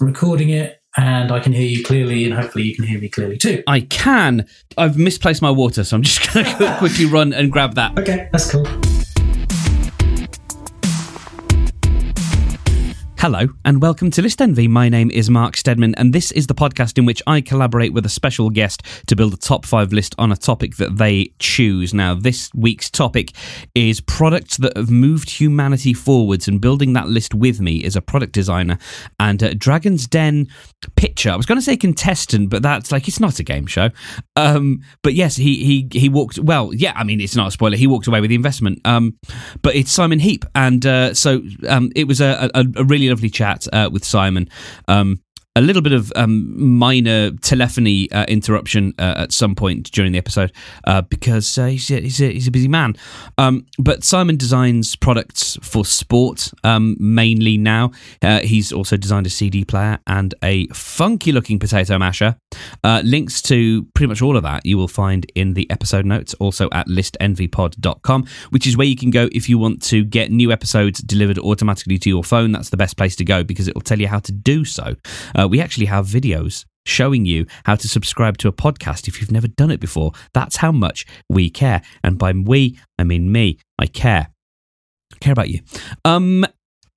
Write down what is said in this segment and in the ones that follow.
recording it, and I can hear you clearly, and hopefully you can hear me clearly too. I can. I've misplaced my water, so I'm just going to quickly run and grab that. Okay, that's cool. Hello and welcome to List Envy. My name is Mark Stedman, and this is the podcast in which I collaborate with a special guest to build a top five list on a topic that they choose. Now, this week's topic is products that have moved humanity forwards, and building that list with me is a product designer and Dragon's Den pitcher. I was going to say contestant, but that's like it's not a game show. Um, but yes, he he he walked. Well, yeah, I mean it's not a spoiler. He walked away with the investment. Um, but it's Simon Heap, and uh, so um, it was a, a, a really lovely chat uh, with Simon. Um, a little bit of um, minor telephony uh, interruption uh, at some point during the episode uh, because uh, he's, a, he's, a, he's, a, busy man. Um, but Simon designs products for sport um, mainly now. Uh, he's also designed a CD player and a funky looking potato masher. Uh, links to pretty much all of that you will find in the episode notes, also at listenvypod.com, which is where you can go if you want to get new episodes delivered automatically to your phone. That's the best place to go because it will tell you how to do so. Uh, we actually have videos showing you how to subscribe to a podcast if you've never done it before. That's how much we care. And by we, I mean me. I care. I care about you. Um,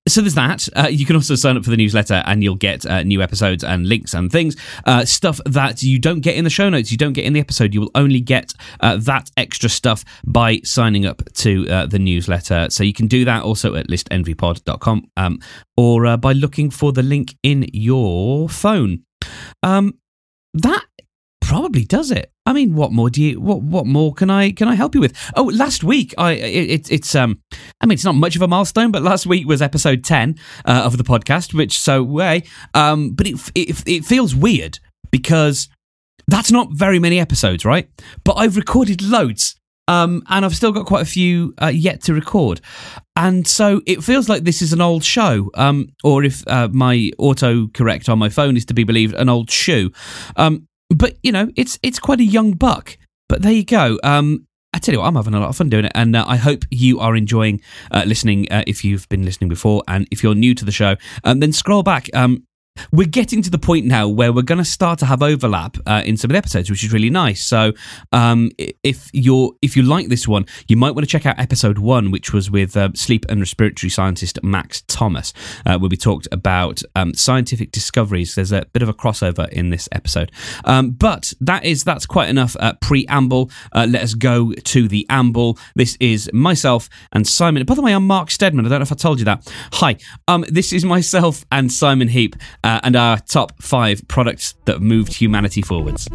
so there's that. Uh, you can also sign up for the newsletter and you'll get uh, new episodes and links and things. Uh, stuff that you don't get in the show notes, you don't get in the episode. You will only get uh, that extra stuff by signing up to uh, the newsletter. So you can do that also at listenvypod.com um, or uh, by looking for the link in your phone. Um, that probably does it. I mean, what more do you? What what more can I can I help you with? Oh, last week I it, it's um, I mean, it's not much of a milestone, but last week was episode ten uh, of the podcast, which so way um, but it, it it feels weird because that's not very many episodes, right? But I've recorded loads. Um, and I've still got quite a few uh, yet to record. And so it feels like this is an old show, um, or if uh, my autocorrect on my phone is to be believed, an old shoe. Um, but you know, it's it's quite a young buck. But there you go. Um, I tell you what, I'm having a lot of fun doing it, and uh, I hope you are enjoying uh, listening. Uh, if you've been listening before, and if you're new to the show, um, then scroll back. Um, we're getting to the point now where we're going to start to have overlap uh, in some of the episodes, which is really nice. So, um, if you're if you like this one, you might want to check out episode one, which was with uh, sleep and respiratory scientist Max Thomas, uh, where we talked about um, scientific discoveries. There's a bit of a crossover in this episode, um, but that is that's quite enough uh, preamble. Uh, let us go to the amble. This is myself and Simon. By the way, I'm Mark Stedman. I don't know if I told you that. Hi, um, this is myself and Simon Heap uh, and our top five products that moved humanity forwards.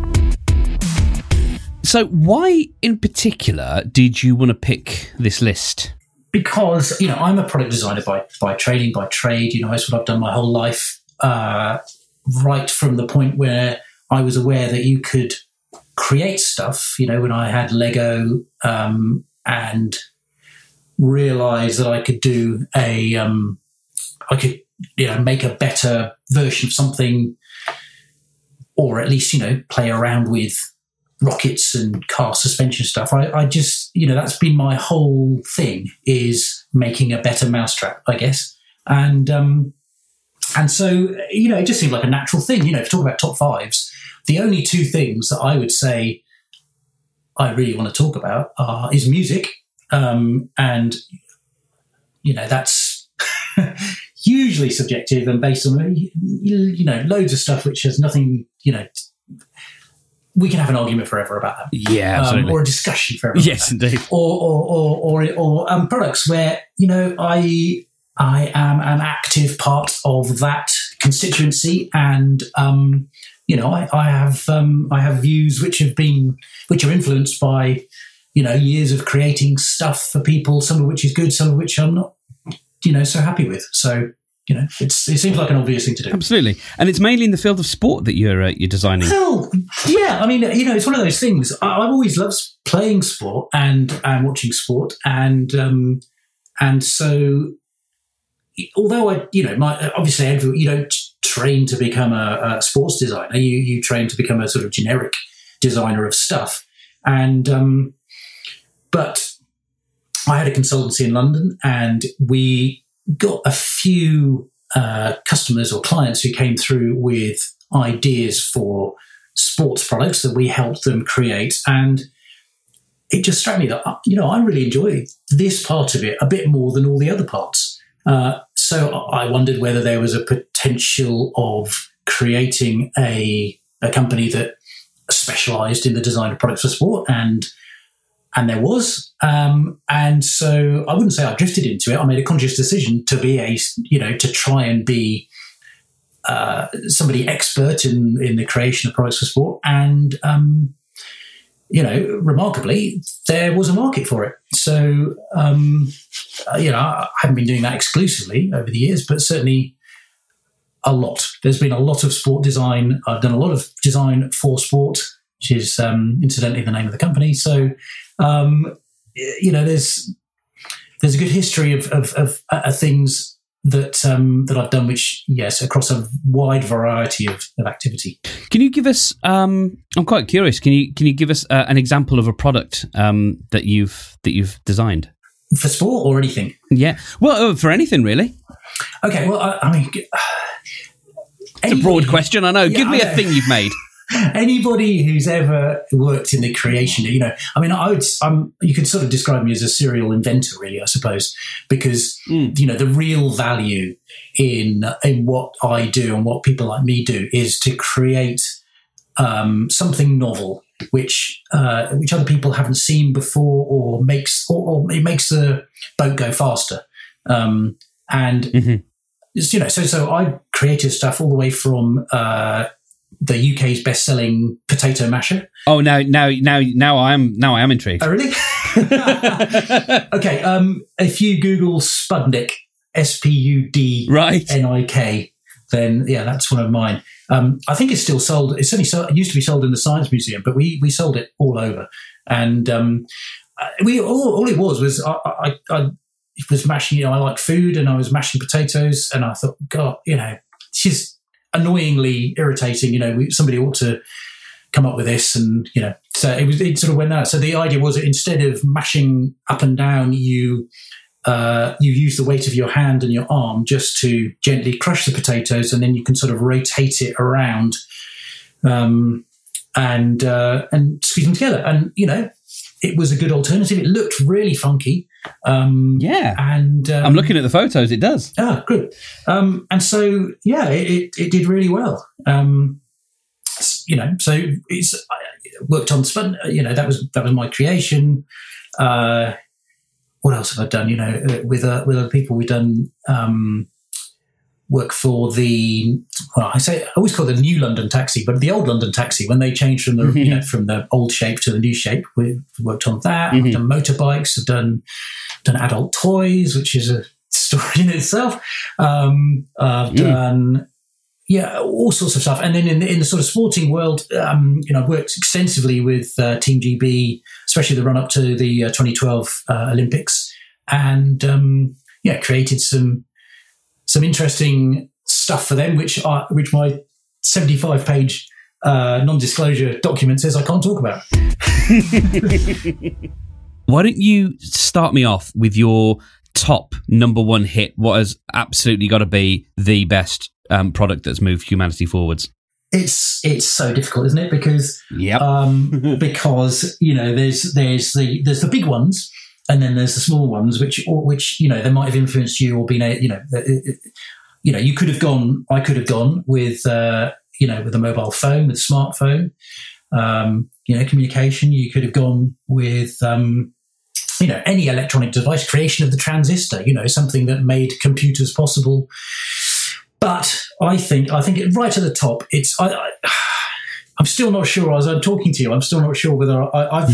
So, why in particular did you want to pick this list? Because you know I'm a product designer by by training, by trade. You know that's what I've done my whole life. Uh, right from the point where I was aware that you could create stuff. You know when I had Lego um, and realized that I could do a um, I could you know make a better version of something, or at least you know play around with rockets and car suspension stuff. I, I just you know that's been my whole thing is making a better mousetrap, I guess, and um, and so you know it just seemed like a natural thing. You know, to talk about top fives, the only two things that I would say I really want to talk about are is music, um, and you know that's hugely subjective and based on you know loads of stuff which has nothing you know we can have an argument forever about that. Yeah um, or a discussion forever yes indeed. Or or or or, or um, products where you know i i am an active part of that constituency and um you know i, I have um i have views which have been which are influenced by you know years of creating stuff for people some of which is good some of which i'm not you know so happy with. So you know, it's it seems like an obvious thing to do. Absolutely, and it's mainly in the field of sport that you're uh, you're designing. Well, yeah, I mean, you know, it's one of those things. I, have always loved playing sport and and watching sport, and um, and so although I, you know, my obviously you don't train to become a, a sports designer. You you train to become a sort of generic designer of stuff, and um, but I had a consultancy in London, and we got a few uh, customers or clients who came through with ideas for sports products that we helped them create. And it just struck me that, uh, you know, I really enjoy this part of it a bit more than all the other parts. Uh, so I wondered whether there was a potential of creating a, a company that specialized in the design of products for sport and and there was um, and so i wouldn't say i drifted into it i made a conscious decision to be a you know to try and be uh, somebody expert in in the creation of products for sport and um, you know remarkably there was a market for it so um, uh, you know i haven't been doing that exclusively over the years but certainly a lot. There's been a lot of sport design. I've done a lot of design for sport, which is um, incidentally the name of the company. So, um, you know, there's there's a good history of of, of uh, things that um, that I've done, which yes, across a wide variety of, of activity. Can you give us? Um, I'm quite curious. Can you can you give us uh, an example of a product um, that you've that you've designed for sport or anything? Yeah, well, uh, for anything really. Okay, well, I, I mean, it's a broad question, I know. Yeah, Give me a thing you've made. Anybody who's ever worked in the creation, you know, I mean, I would, I'm, you could sort of describe me as a serial inventor, really, I suppose, because mm. you know the real value in in what I do and what people like me do is to create um, something novel, which uh, which other people haven't seen before, or makes or, or it makes the boat go faster. Um, and mm-hmm you know, so so I created stuff all the way from uh, the UK's best-selling potato masher. Oh, now now now now I'm now I am intrigued. Oh, really? okay. Um, if you Google Spudnik, S P U D N I K, then yeah, that's one of mine. Um, I think it's still sold. It's only sold, it used to be sold in the Science Museum, but we we sold it all over, and um, we all, all it was was I, I, I was mashing, you know, I like food and I was mashing potatoes and I thought, God, you know, she's annoyingly irritating. You know, somebody ought to come up with this. And, you know, so it was, it sort of went out. So the idea was that instead of mashing up and down, you, uh, you use the weight of your hand and your arm just to gently crush the potatoes and then you can sort of rotate it around. Um, and uh, and squeeze them together, and you know, it was a good alternative. It looked really funky. Um, yeah, and um, I'm looking at the photos. It does. Ah, good. Um, and so yeah, it, it, it did really well. Um, you know, so it's I worked on fun. You know, that was that was my creation. Uh, what else have I done? You know, uh, with uh, with other people, we've done um, work for the well, I say I always call it the new London taxi, but the old London taxi when they changed from the mm-hmm. you know from the old shape to the new shape. We worked on that. Mm-hmm. I've done motorbikes. I've done done adult toys, which is a story in itself. Um, I've mm. done yeah all sorts of stuff, and then in the, in the sort of sporting world, um, you know, I've worked extensively with uh, Team GB, especially the run up to the uh, 2012 uh, Olympics, and um, yeah, created some some interesting stuff for them, which are, which my 75 page uh, non disclosure document says I can't talk about. Why don't you start me off with your top number one hit? What has absolutely got to be the best um, product that's moved humanity forwards? It's it's so difficult, isn't it? Because yep. um, because you know there's there's the there's the big ones and then there's the small ones which which you know they might have influenced you or been a you know it, you know you could have gone i could have gone with uh, you know with a mobile phone with a smartphone um, you know communication. You could have gone with um, you know any electronic device creation of the transistor you know something that made computers possible. But i think i think right at the top it's I, I I'm still not sure. As I'm talking to you, I'm still not sure whether I, have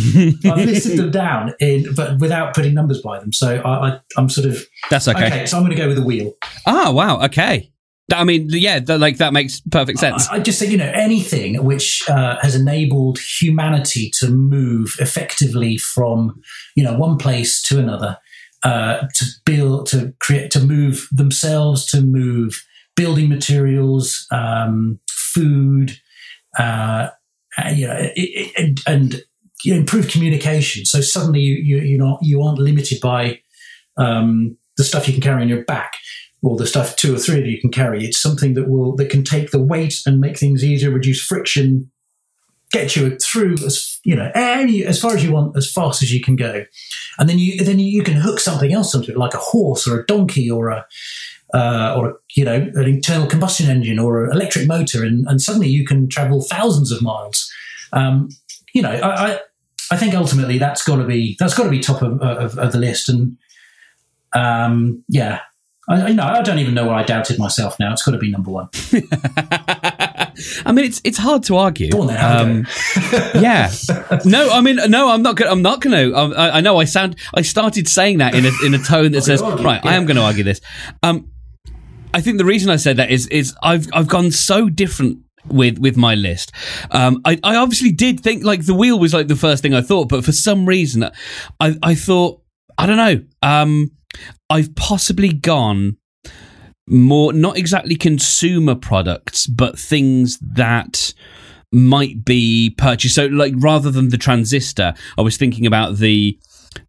I've listed them down in, but without putting numbers by them. So I, am sort of that's okay. Okay, so I'm going to go with a wheel. Ah, wow. Okay. I mean, yeah, like that makes perfect sense. I, I just think you know anything which uh, has enabled humanity to move effectively from you know one place to another, uh, to build, to create, to move themselves, to move building materials, um, food uh, you know, it, it, and you know, improve communication. So suddenly you, you, you know, you aren't limited by um, the stuff you can carry on your back. or the stuff two or three of you can carry. It's something that will that can take the weight and make things easier, reduce friction, get you through as you know any as far as you want, as fast as you can go, and then you then you can hook something else onto it, like a horse or a donkey or a uh, or you know an internal combustion engine or an electric motor, and, and suddenly you can travel thousands of miles. Um, you know, I, I, I think ultimately that's got to be that's got to be top of, of, of, the list, and um, yeah, I, know I don't even know why I doubted myself now. It's got to be number one. I mean, it's it's hard to argue. Go on then, um, yeah. No, I mean, no, I'm not. Gonna, I'm not going to. I, I, know. I sound. I started saying that in a in a tone that says, right, yeah. I am going to argue this. Um, I think the reason I said that is is I've I've gone so different with with my list. Um, I, I obviously did think like the wheel was like the first thing I thought, but for some reason I I thought I don't know. Um, I've possibly gone more not exactly consumer products, but things that might be purchased. So like rather than the transistor, I was thinking about the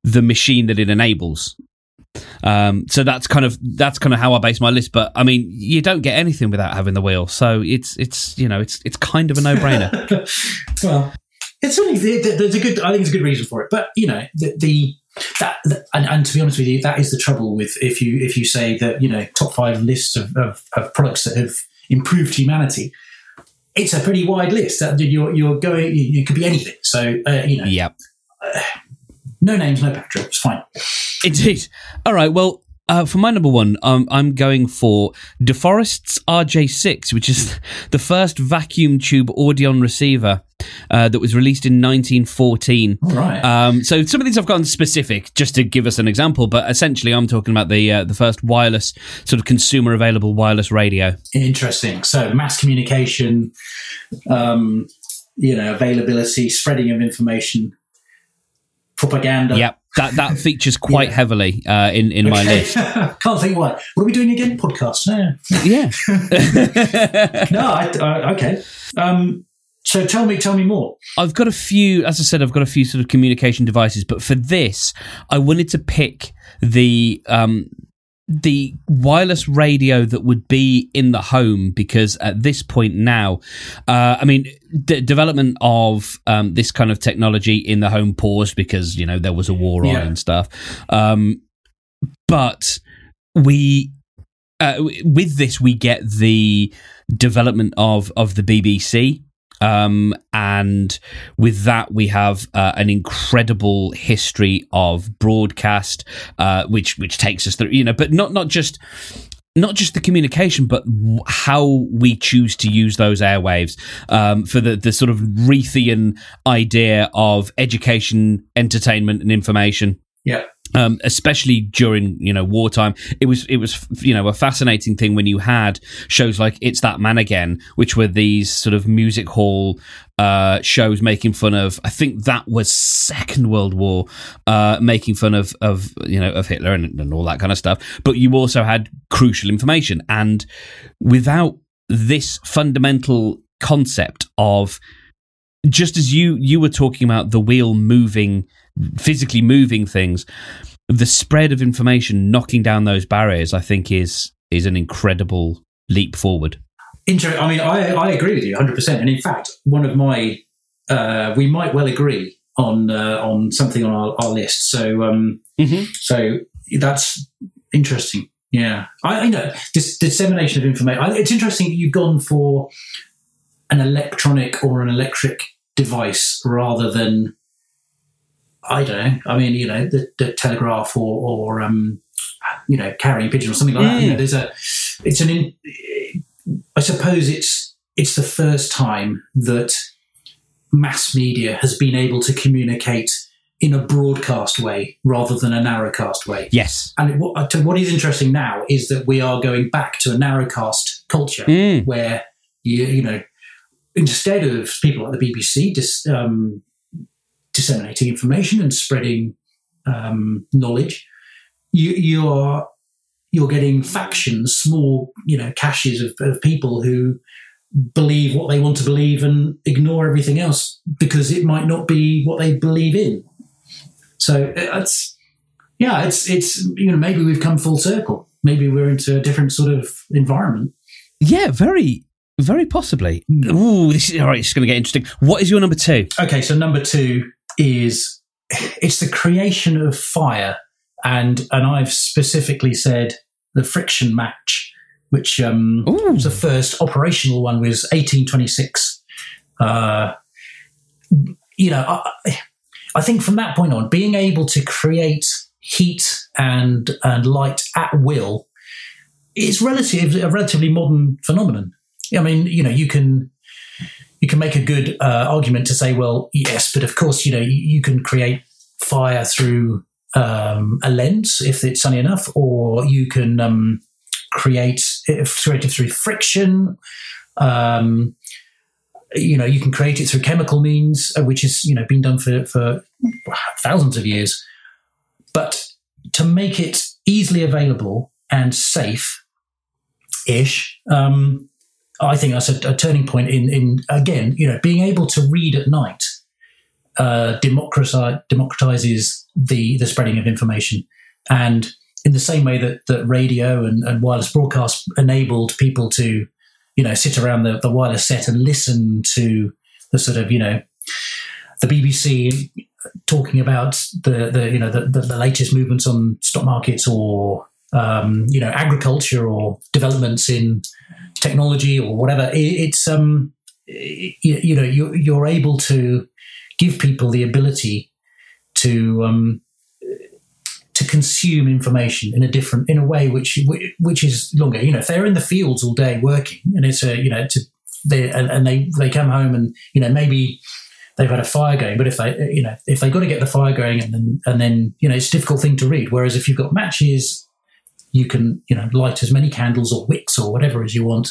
the machine that it enables. Um, so that's kind of that's kind of how I base my list. But I mean, you don't get anything without having the wheel, so it's it's you know it's it's kind of a no brainer. well, it's only there's a good I think it's a good reason for it, but you know the, the that, and, and, to be honest with you, that is the trouble with if you if you say that you know top five lists of, of, of products that have improved humanity. It's a pretty wide list. That you're you're going. It could be anything. So uh, you know. Yep. Uh, no names, no petrol. It's fine. Indeed. All right. Well, uh, for my number one, um, I'm going for DeForest's RJ6, which is the first vacuum tube Audion receiver uh, that was released in 1914. Right. Um, so some of these I've gone specific just to give us an example, but essentially I'm talking about the uh, the first wireless sort of consumer available wireless radio. Interesting. So mass communication, um, you know, availability, spreading of information propaganda. Yep. That that features quite yeah. heavily uh, in in okay. my list. Can't think why. What are we doing again? Podcast? No. Yeah. no. I, I, okay. Um, so tell me, tell me more. I've got a few, as I said, I've got a few sort of communication devices, but for this, I wanted to pick the um, the wireless radio that would be in the home because at this point now, uh, I mean, the development of um, this kind of technology in the home paused because you know there was a war on yeah. and stuff. Um, but we, uh, with this, we get the development of of the BBC um, and with that, we have uh, an incredible history of broadcast, uh, which which takes us through, you know, but not not just not just the communication, but how we choose to use those airwaves um, for the, the sort of Reithian idea of education, entertainment, and information. Yeah um, especially during you know wartime. It was it was you know a fascinating thing when you had shows like It's That Man Again, which were these sort of music hall uh, shows making fun of. I think that was Second World War, uh, making fun of of you know of Hitler and, and all that kind of stuff. But you also had crucial information, and without this fundamental concept of just as you you were talking about the wheel moving physically moving things, the spread of information knocking down those barriers, I think, is is an incredible leap forward. Inter- I mean, I, I agree with you 100%. And in fact, one of my, uh, we might well agree on uh, on something on our, our list. So, um, mm-hmm. so that's interesting. Yeah, I, I know this dissemination of information. It's interesting that you've gone for an electronic or an electric device rather than I don't know. I mean, you know, the, the telegraph or, or um, you know, carrying pigeon or something like mm. that. You know, there's a, it's an, in, I suppose it's it's the first time that mass media has been able to communicate in a broadcast way rather than a narrowcast way. Yes. And what, what is interesting now is that we are going back to a narrowcast culture mm. where you, you know instead of people like the BBC just um, disseminating information and spreading um, knowledge, you, you're you're getting factions, small you know caches of, of people who believe what they want to believe and ignore everything else because it might not be what they believe in. So uh, it's yeah, it's it's you know maybe we've come full circle. maybe we're into a different sort of environment. Yeah, very, very possibly. Ooh, this is all right. It's going to get interesting. What is your number two? Okay, so number two is it's the creation of fire, and and I've specifically said the friction match, which um, Ooh. was the first operational one was 1826. Uh, you know, I, I think from that point on, being able to create heat and and light at will is relative a relatively modern phenomenon. I mean, you know, you can you can make a good uh, argument to say, well, yes, but of course, you know, you, can create fire through um, a lens if it's sunny enough, or you can um, create create it through friction. Um, you know, you can create it through chemical means, uh, which is you know been done for for thousands of years. But to make it easily available and safe, ish, um, I think that's a, a, turning point in in again, you know, being able to read at night uh, democratize, democratizes the the spreading of information, and in the same way that that radio and, and wireless broadcast enabled people to, you know, sit around the, the wireless set and listen to the sort of you know the BBC talking about the, the you know the, the, the latest movements on stock markets or um, you know agriculture or developments in technology or whatever. It, it's um you, know you, you're able to give people the ability to um, to consume information in a different in a way which which is longer. You know, if they're in the fields all day working and it's a you know to they and, and they they come home and you know maybe they've had a fire going. But if they, you know, if they've got to get the fire going and then, and then, you know, it's a difficult thing to read. Whereas if you've got matches, you can, you know, light as many candles or wicks or whatever as you want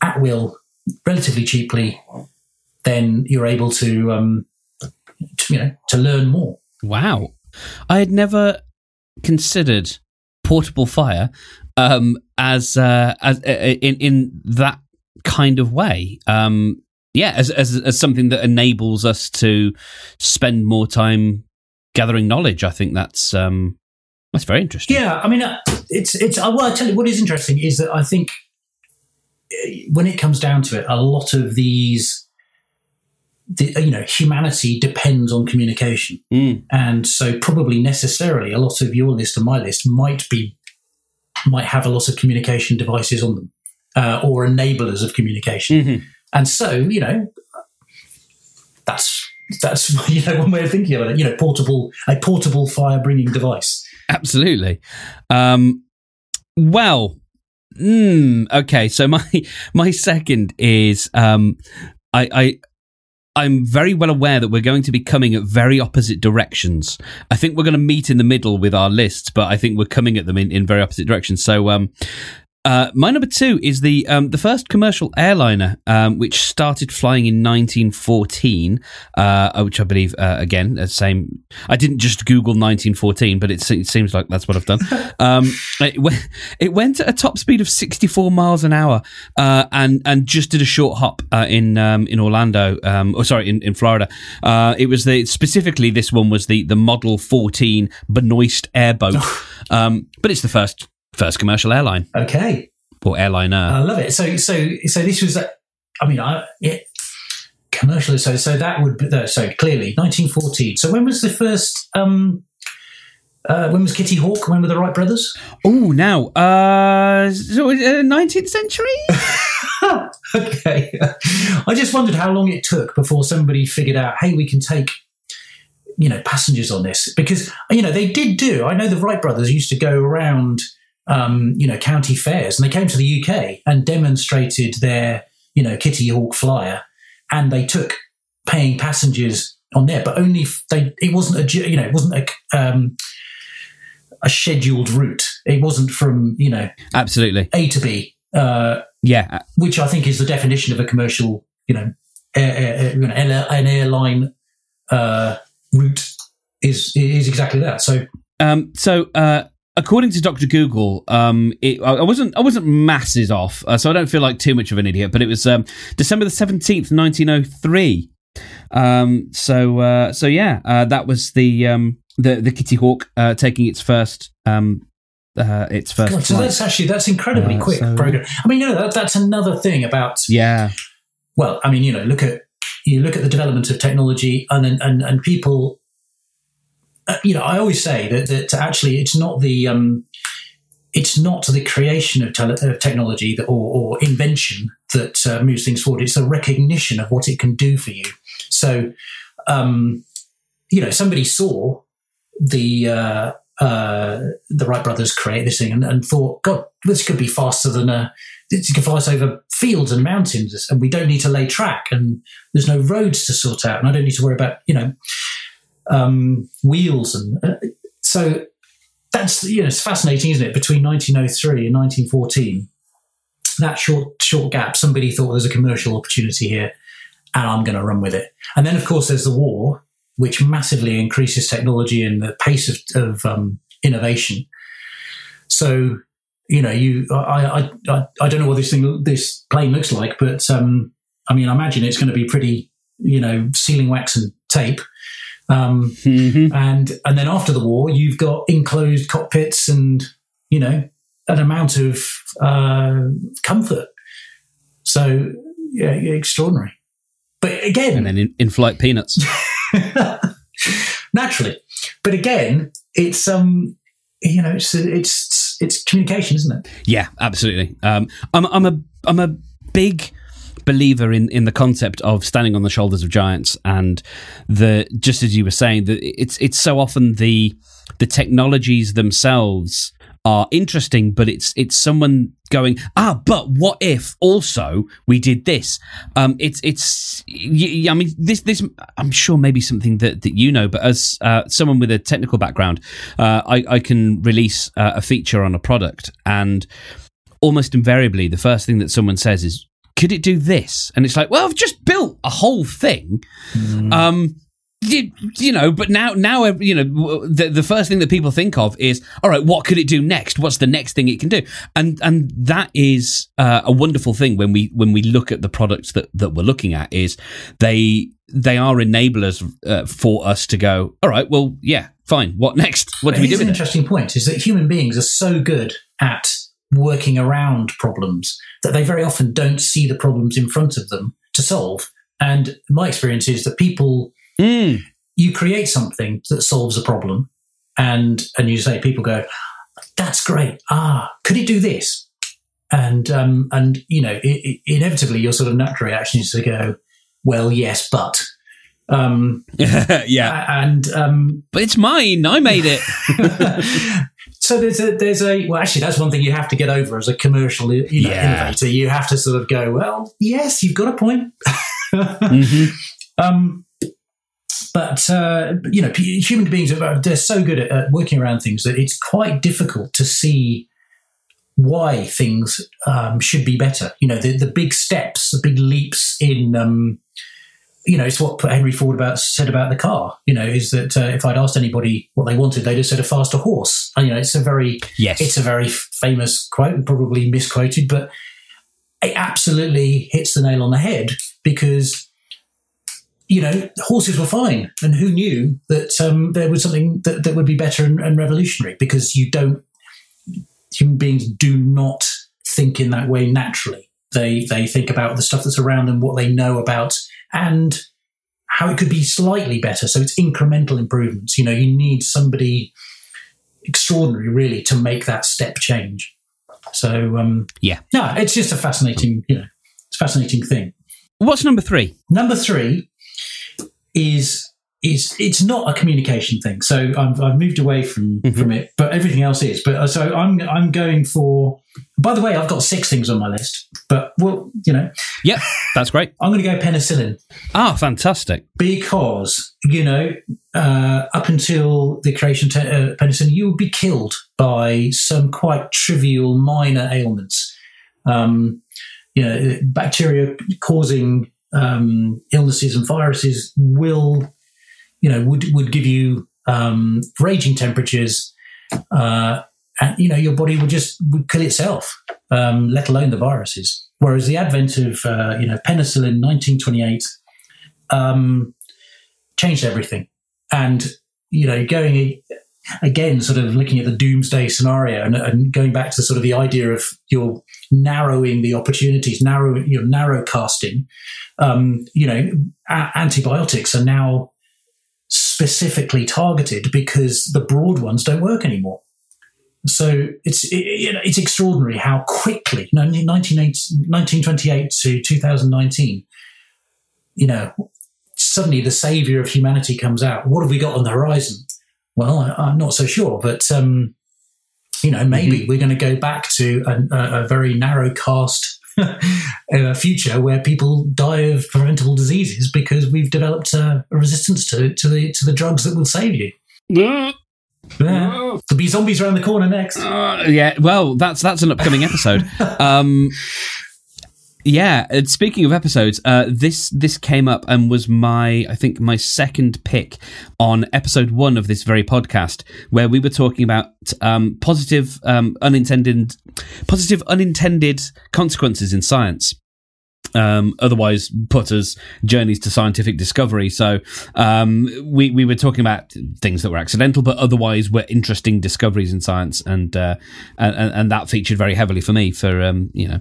at will, relatively cheaply. Then you're able to, um, to, you know, to learn more. Wow, I had never considered portable fire um, as uh, as uh, in in that kind of way. Um, yeah, as, as as something that enables us to spend more time gathering knowledge. I think that's um, that's very interesting. Yeah, I mean, uh, it's it's. Uh, well, I tell you what is interesting is that I think uh, when it comes down to it, a lot of these, the, you know, humanity depends on communication, mm. and so probably necessarily a lot of your list and my list might be might have a lot of communication devices on them uh, or enablers of communication. Mm-hmm. And so, you know, that's that's you know one way of thinking about it. You know, portable a portable fire bringing device. Absolutely. Um, well, mm, okay. So my my second is um, I, I I'm very well aware that we're going to be coming at very opposite directions. I think we're going to meet in the middle with our lists, but I think we're coming at them in, in very opposite directions. So, um, uh, my number two is the um, the first commercial airliner, um, which started flying in 1914, uh, which I believe uh, again the same. I didn't just Google 1914, but it, it seems like that's what I've done. um, it, went, it, went at a top speed of 64 miles an hour, uh, and and just did a short hop uh, in um, in Orlando. Um, or sorry, in in Florida. Uh, it was the specifically this one was the the Model 14 Benoist airboat, um, but it's the first first commercial airline. Okay. Or airliner. I love it. So, so, so this was, I mean, I, it, commercial. So, so that would be, so clearly 1914. So when was the first, um, uh, when was Kitty Hawk? When were the Wright brothers? Oh, now, uh, so, uh, 19th century? okay. I just wondered how long it took before somebody figured out, hey, we can take you know passengers on this because you know they did do i know the wright brothers used to go around um, you know county fairs and they came to the uk and demonstrated their you know kitty hawk flyer and they took paying passengers on there but only they it wasn't a you know it wasn't a um, a scheduled route. It wasn't from you know absolutely. A to b uh, yeah. which i think is the definition of a commercial you know air, air, you know an airline uh, route is is exactly that. So, um, so uh, according to Doctor Google, um, it, I wasn't I wasn't masses off, uh, so I don't feel like too much of an idiot. But it was um, December the seventeenth, nineteen oh three. Um, so uh, so yeah, uh, that was the um, the the Kitty Hawk uh, taking its first um, uh, its first. God, so that's actually that's incredibly quick so- program. I mean, you know, that, that's another thing about yeah, well, I mean, you know, look at you look at the development of technology, and and and people. You know, I always say that, that actually it's not the um, it's not the creation of, tele- of technology that, or, or invention that uh, moves things forward. It's the recognition of what it can do for you. So, um, you know, somebody saw the uh, uh, the Wright brothers create this thing and, and thought, God, this could be faster than a it can fly us over fields and mountains, and we don't need to lay track, and there's no roads to sort out, and I don't need to worry about you know um, wheels, and uh, so that's you know it's fascinating, isn't it? Between 1903 and 1914, that short short gap, somebody thought there's a commercial opportunity here, and I'm going to run with it. And then, of course, there's the war, which massively increases technology and the pace of, of um, innovation. So you know, you I, I I don't know what this thing this plane looks like, but um, I mean, I imagine it's going to be pretty, you know, sealing wax and tape. Um, Mhm. and and then after the war, you've got enclosed cockpits and you know an amount of uh, comfort. So yeah, yeah, extraordinary. But again, and then in, in-flight peanuts. naturally. But again, it's um, you know, it's it's it's communication, isn't it? Yeah, absolutely. Um, I'm I'm a I'm a big believer in in the concept of standing on the shoulders of giants, and the just as you were saying that it's it's so often the the technologies themselves are interesting, but it's it's someone going ah, but what if also we did this? Um, it's it's y- I mean this this I'm sure maybe something that that you know, but as uh, someone with a technical background, uh, I I can release uh, a feature on a product and almost invariably the first thing that someone says is could it do this? And it's like well i've just built a whole thing. Um you, you know but now now you know the, the first thing that people think of is all right what could it do next? What's the next thing it can do? And and that is uh, a wonderful thing when we when we look at the products that that we're looking at is they they are enablers uh, for us to go all right well yeah fine. What next? What do we do an with it? interesting point: is that human beings are so good at working around problems that they very often don't see the problems in front of them to solve. And my experience is that people Mm. you create something that solves a problem, and and you say people go, "That's great. Ah, could it do this?" And um, and you know, i i inevitably, your sort of natural reaction is to go, "Well, yes, but." Um, yeah and um, but it's mine i made it so there's a there's a well actually that's one thing you have to get over as a commercial you know, Yeah. innovator you have to sort of go well yes you've got a point Mhm. um but uh, you know human beings are they're so good at, at working around things that it's quite difficult to see why things um, should be better you know the, the big steps the big leaps in um, you know, it's what Henry Ford about said about the car. You know, is that uh, if I'd asked anybody what they wanted, they'd have said a faster horse. And, you know, it's a very yes it's a very famous quote, probably misquoted, but it absolutely hits the nail on the head because you know horses were fine, and who knew that um, there was something that, that would be better and, and revolutionary? Because you don't human beings do not think in that way naturally. They they think about the stuff that's around them, what they know about, and how it could be slightly better. So it's incremental improvements. You know, you need somebody extraordinary really to make that step change. So um, Yeah. no, it's just a fascinating, you know, it's a fascinating thing. what's number three Number three is is it's not a communication thing. So I've, I've moved away from Mhm. from it, but everything else is. But uh, so I'm I'm going for. By the way, I've got six things on my list, but well, you know, yep that's great I'm going to go penicillin ah fantastic because you know uh, up until the creation of uh, penicillin, you would be killed by some quite trivial minor ailments. Um, you know, bacteria causing um, illnesses and viruses will, you know, would would give you um, raging temperatures. Uh, and you know your body would just would kill itself, um, let alone the viruses. Whereas the advent of uh, you know penicillin, 1928, um, changed everything. And you know, going again, sort of looking at the doomsday scenario and, and, going back to sort of the idea of you're narrowing the opportunities, narrow, you know, narrow casting. Um, you know, a- antibiotics are now specifically targeted because the broad ones don't work anymore. So it's it, it's extraordinary how quickly, you know, 1928 to 2019, you know, suddenly the savior of humanity comes out. What have we got on the horizon? Well, I, am not so sure, but um, you know, maybe mm-hmm. we're going to go back to a, a, a very narrow cast uh, future where people die of preventable diseases because we've developed a, a resistance to to the to the drugs that will save you. Yeah. There'll be zombies around the corner next. Uh, yeah, well, that's that's an upcoming episode. um, yeah, speaking of episodes, uh, this this came up and was my I think my second pick on episode one of this very podcast, where we were talking about um, positive um, unintended positive unintended consequences in science. Um, otherwise put as journeys to scientific discovery. So um, we we were talking about things that were accidental, but otherwise were interesting discoveries in science, and uh, and, and that featured very heavily for me for um, you know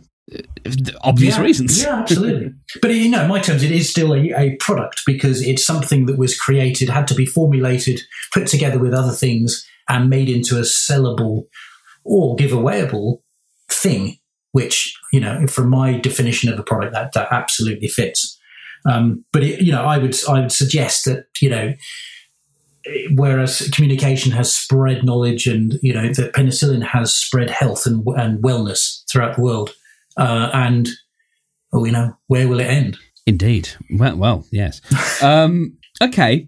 obvious yeah, reasons. Yeah, absolutely. but you know, in my terms, it is still a, a, product because it's something that was created, had to be formulated, put together with other things, and made into a sellable or giveawayable thing. Which you know, from my definition of a product, that that absolutely fits. Um, but it, you know, I would I would suggest that you know whereas communication has spread knowledge and you know that penicillin has spread health and, and wellness throughout the world uh, and oh, you know, where will it end? Indeed. Well, well, yes. um, okay.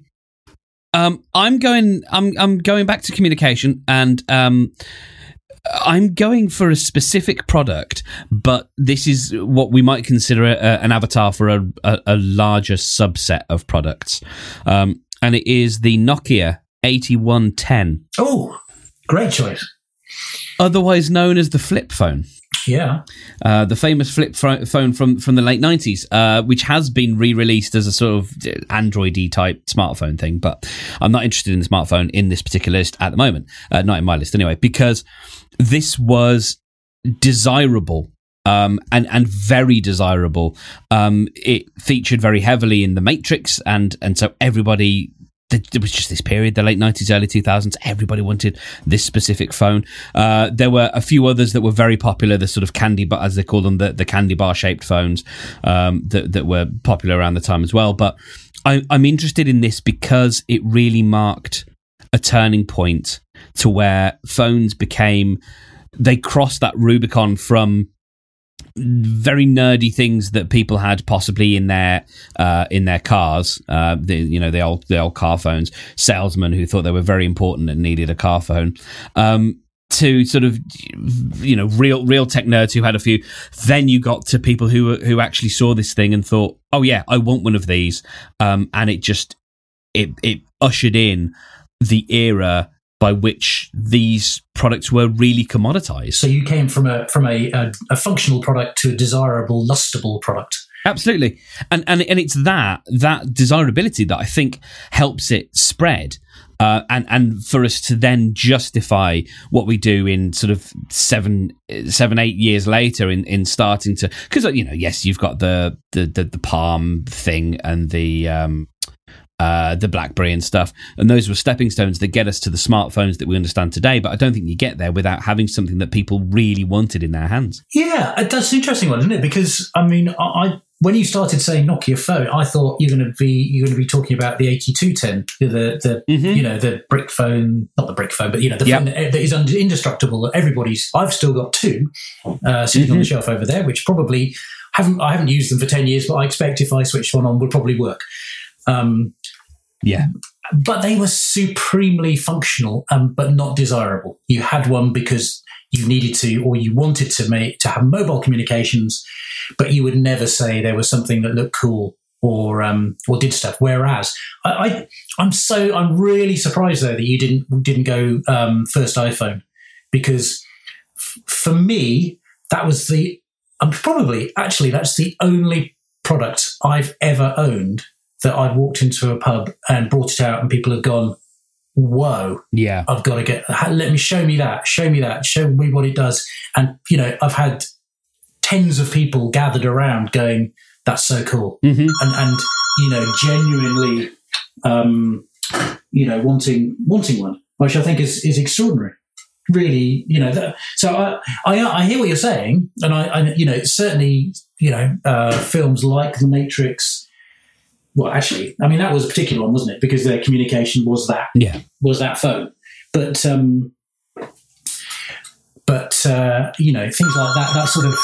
Um, I'm going. I'm. I'm going back to communication, and um, I'm going for a specific product, but this is what we might consider a, an avatar for a, a, a, larger subset of products, um, and it is the Nokia 8110. Oh, great choice. Otherwise known as the flip phone. Yeah. Uh, the famous flip phone from, from the late 90s, uh, which has been re released as a sort of Android E type smartphone thing. But I'm not interested in the smartphone in this particular list at the moment. Uh, not in my list anyway, because this was desirable um, and and very desirable. Um, it featured very heavily in the Matrix, and and so everybody there was just this period, the late 90s, early 2000s, everybody wanted this specific phone. Uh, there were a few others that were very popular, the sort of candy, bar, as they call them, the, the candy bar shaped phones um, that, that were popular around the time as well. But I, I'm interested in this because it really marked a turning point to where phones became, they crossed that Rubicon from very nerdy things that people had possibly in their uh, in their cars. Uh, the, you know, the old the old car phones. Salesmen who thought they were very important and needed a car phone. Um, to sort of you know real real tech nerds who had a few. Then you got to people who who actually saw this thing and thought, oh yeah, I want one of these. Um, and it just it it ushered in the era by which these products were really commoditized. So you came from a from a, a, a functional product to a desirable, lustable product. Absolutely, and and and it's that that desirability that I think helps it spread. Uh, and and for us to then justify what we do in sort of seven seven eight years later in in starting to because you know yes you've got the the the, the palm thing and the um uh, the BlackBerry and stuff. And those were stepping stones that get us to the smartphones that we understand today. But I don't think you get there without having something that people really wanted in their hands. Yeah, uh, that's an interesting one, isn't it? Because I mean, I, I when you started saying Nokia phone, I thought you're going to be you're going to be talking about the 8210, the the mm-hmm. you know the brick phone, not the brick phone, but you know the yep. phone that is indestructible. Everybody's. I've still got two uh, sitting mm-hmm. on the mm-hmm. shelf over there, which probably haven't I haven't used them for ten years, but I expect if I switch one on, would probably work. Um, yeah. But they were supremely functional, um, but not desirable. You had one because you needed to or you wanted to make to have mobile communications, but you would never say there was something that looked cool or um, or did stuff. Whereas I, I am so I'm really surprised though that you didn't didn't go um, first iPhone because f- for me that was the um, probably actually that's the only product I've ever owned that I've walked into a pub and brought it out and people have gone, whoa, Yeah. I've got to get, let me show me that, show me that, show me what it does. And, you know, I've had tens of people gathered around going, that's so cool. hmm And, and you know, genuinely, um, you know, wanting, wanting one, which I think is, is extraordinary. Really, you know, that, so I, I, I hear what you're saying. And I, I you know, certainly, you know, uh, films like The Matrix, well, actually, I mean, that was a particular one, wasn't it? Because their communication was that Yeah. was that phone. But um, but uh, you know things like that that sort of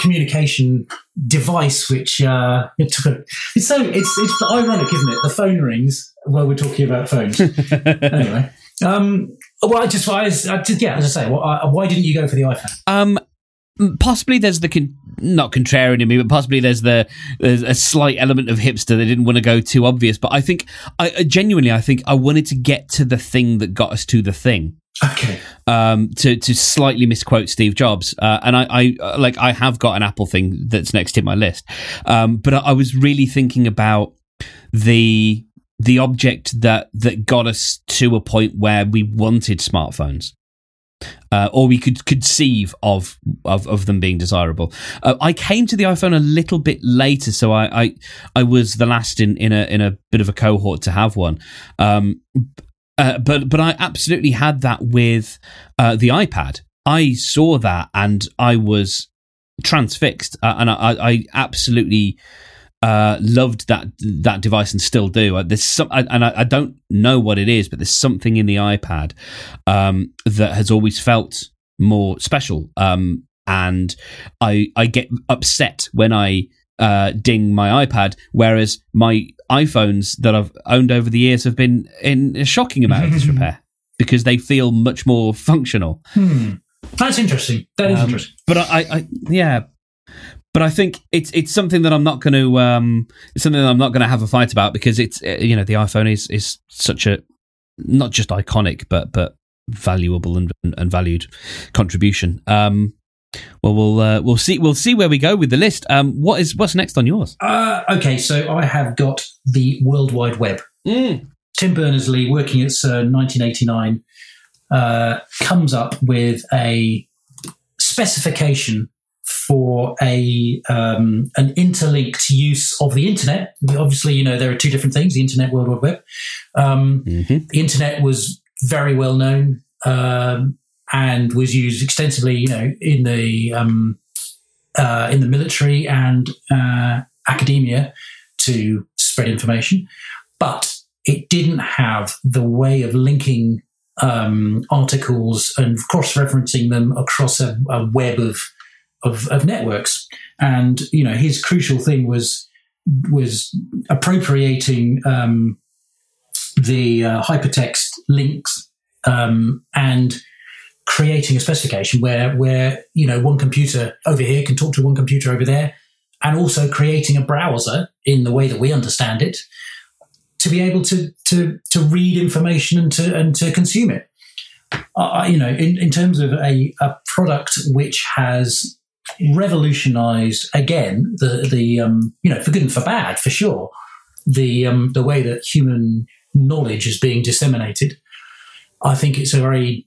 communication device, which uh, it took a. It's so it's it's ironic, isn't it? The phone rings while we're talking about phones. anyway, um, well, I just I, I just yeah, as I say, well, I, why didn't you go for the iPhone? Um, possibly there's the con- not contrarian in me, but possibly there's the there's a slight element of hipster that didn't want to go too obvious. But I think I I genuinely I think I wanted to get to the thing that got us to the thing. Okay, Um, to to slightly misquote Steve Jobs, uh, and I, I uh, like I have got an Apple thing that's next in my list, um, but I, I was really thinking about the the object that that got us to a point where we wanted smartphones. Uh, or we could conceive of of, of them being desirable. Uh, I came to the iPhone a little bit later, so I, I I was the last in, in a in a bit of a cohort to have one. Um, uh, but but I absolutely had that with uh, the iPad. I saw that and I was transfixed, uh, and I, I absolutely uh, loved that that device and still do. Uh, There's some, I- and I, I don't know what it is, but there's something in the iPad um, that has always felt more special. Um, and I I get upset when I uh, ding my iPad, whereas my iPhones that I've owned over the years have been in a shocking amount of disrepair because they feel much more functional. hmm. that's interesting. That is Um, interesting. But I, I, I yeah. But I think it's it's something that I'm not going to um it's something that I'm not going to have a fight about because it's uh, you know the iPhone is is such a not just iconic but but valuable and and valued contribution. Um, well we'll uh, we'll see we'll see where we go with the list. Um, what is what's next on yours? Uh, okay, so I have got the World Wide Web. Tim Berners Lee, working at CERN 1989, uh, comes up with a specification for a um, an interlinked use of the internet. Obviously, you know there are two different things: the internet, World Wide Web. Um, Mm-hmm. the internet was very well known um, and was used extensively, you know, in the um, uh, in the military and uh, academia to spread information, but it didn't have the way of linking um, articles and cross-referencing them across a, a web of, of of networks. And you know, his crucial thing was was appropriating um, the uh, hypertext links um, and creating a specification where where you know one computer over here can talk to one computer over there and also creating a browser in the way that we understand it to be able to to to read information and to and to consume it uh, you know in, in terms of a, a product which has revolutionized again the the um, you know for good and for bad for sure the um, the way that human knowledge is being disseminated i think it's a very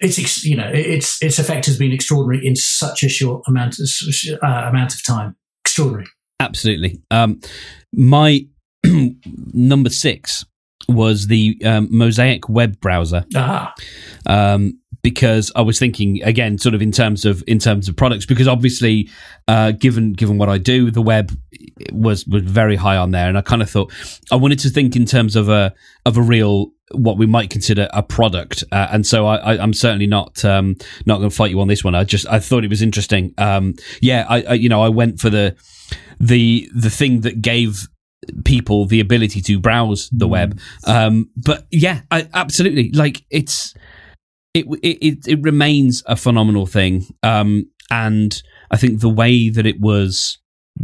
it's you know its its effect has been extraordinary in such a short amount of, uh, amount of time extraordinary Absolutely. Um, my number six was the um, Mosaic web browser. ah um, because I was thinking again, sort of in terms of in terms of products, because obviously, uh, given given what I do, the web was was very high on there, and I kind of thought I wanted to think in terms of a of a real what we might consider a product, uh, and so I, I, I'm certainly not um, not going to fight you on this one. I just I thought it was interesting. Um, yeah, I, I you know I went for the the the thing that gave people the ability to browse the web. Um, but yeah, I, absolutely. Like it's it, it it remains a phenomenal thing. Um, and I think the way that it was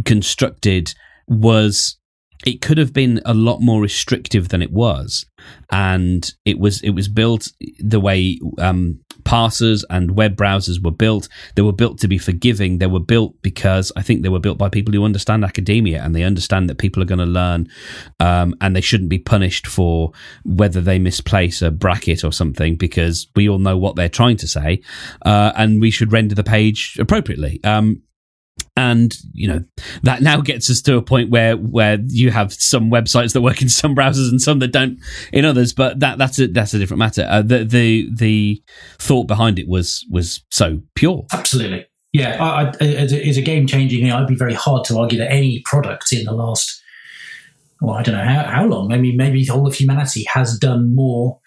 constructed was it could have been a lot more restrictive than it was, and it was it was built the way um, parsers and web browsers were built. They were built to be forgiving. They were built because I think they were built by people who understand academia and they understand that people are going to learn, um, and they shouldn't be punished for whether they misplace a bracket or something because we all know what they're trying to say, uh, and we should render the page appropriately. Um, and you know that now gets us to a point where where you have some websites that work in some browsers and some that don't in others but that that's a that's a different matter. Uh, the the the thought behind it was was so pure. Absolutely. Yeah I, I, it's a game changing thing. It'd be very hard to argue that any product in the last well i don't know how, how long? I mean maybe the whole of humanity has done more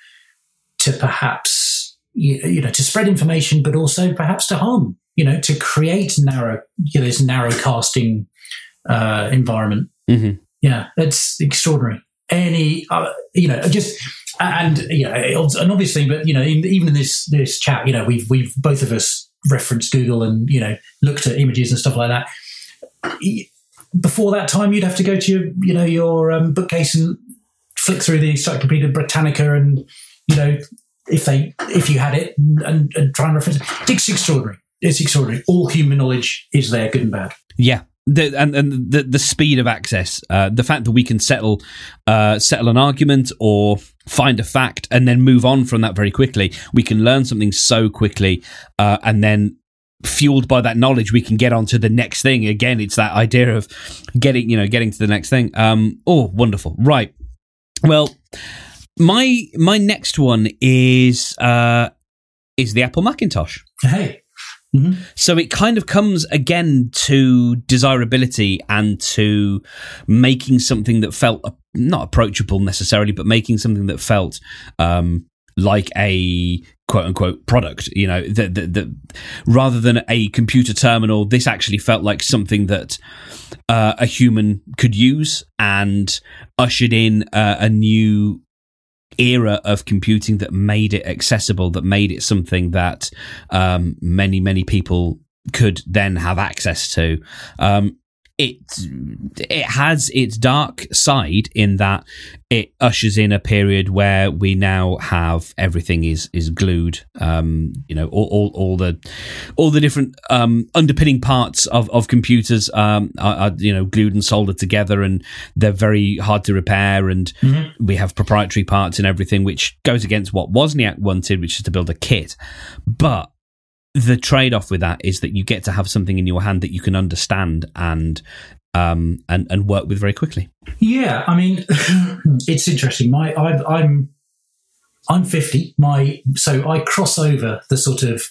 to perhaps you know to spread information but also perhaps to harm you know, to create narrow, you know, this narrow casting uh, environment. Mm-hmm. Yeah, it's extraordinary. Any, uh, you know, just and you know, and obviously, but you know, in, even in this this chat, you know, we've we've both of us referenced Google and you know looked at images and stuff like that. Before that time, you'd have to go to your you know your um, bookcase and flick through the Encyclopedia Britannica and you know if they if you had it and, and try and reference it. It's extraordinary it's extraordinary. All human knowledge is there, good and bad. Yeah. The, and, and the the speed of access, uh, the fact that we can settle uh, settle an argument or find a fact and then move on from that very quickly. We can learn something so quickly, uh, and then fueled by that knowledge, we can get on to the next thing. Again, it's that idea of getting you know getting to the next thing. Um, oh, wonderful! Right. Well, my my next one is uh, is the Apple Macintosh. Hey. Mm-hmm. So it kind of comes again to desirability and to making something that felt not approachable necessarily, but making something that felt um, like a quote unquote product. You know, rather than a computer terminal, this actually felt like something that uh, a human could use and ushered in uh, a new era of computing that made it accessible, that made it something that um, many, many people could then have access to. Um, it it has its dark side in that it ushers in a period where we now have everything is is glued. Um, you know, all, all, all the all the different um, underpinning parts of of computers um, are, are, you know glued and soldered together, and they're very hard to repair. And mm-hmm. we have proprietary parts and everything, which goes against what Wozniak wanted, which is to build a kit. But the trade off with that is that you get to have something in your hand that you can understand and um, and and work with very quickly. Yeah, I mean, it's interesting. My i I'm I'm 50. My so I cross over the sort of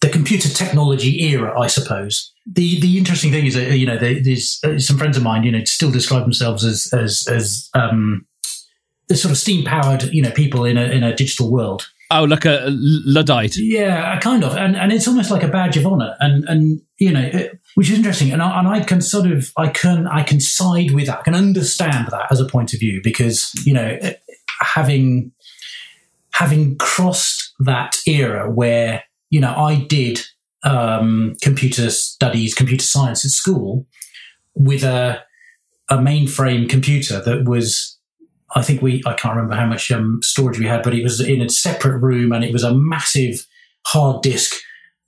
the computer technology era, I suppose. The the interesting thing is that you know there's uh, some friends of mine, you know, still describe themselves as as as um, the sort of steam powered, you know, people in a in a digital world. Oh, like a Luddite. Yeah, kind of, and and it's almost like a badge of honor, and and you know, it, which is interesting, and I, and I can sort of I can I can side with that, I can understand that as a point of view because you know, having having crossed that era where you know I did um, computer studies, computer science at school with a a mainframe computer that was I think we, I can't remember how much um, storage we had, but it was in a separate room and it was a massive hard disk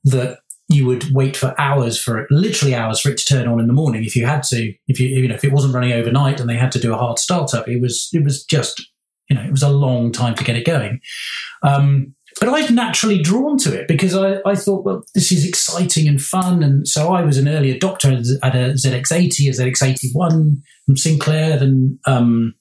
that you would wait for hours for it, literally hours for it to turn on in the morning if you had to, if you, you know, if it wasn't running overnight and they had to do a hard startup, it was, it was just, you know, it was a long time to get it going. Um, but I was naturally drawn to it because I, I thought, well, this is exciting and fun. And so I was an early adopter at a ZX80, a ZX81 from Sinclair, then um,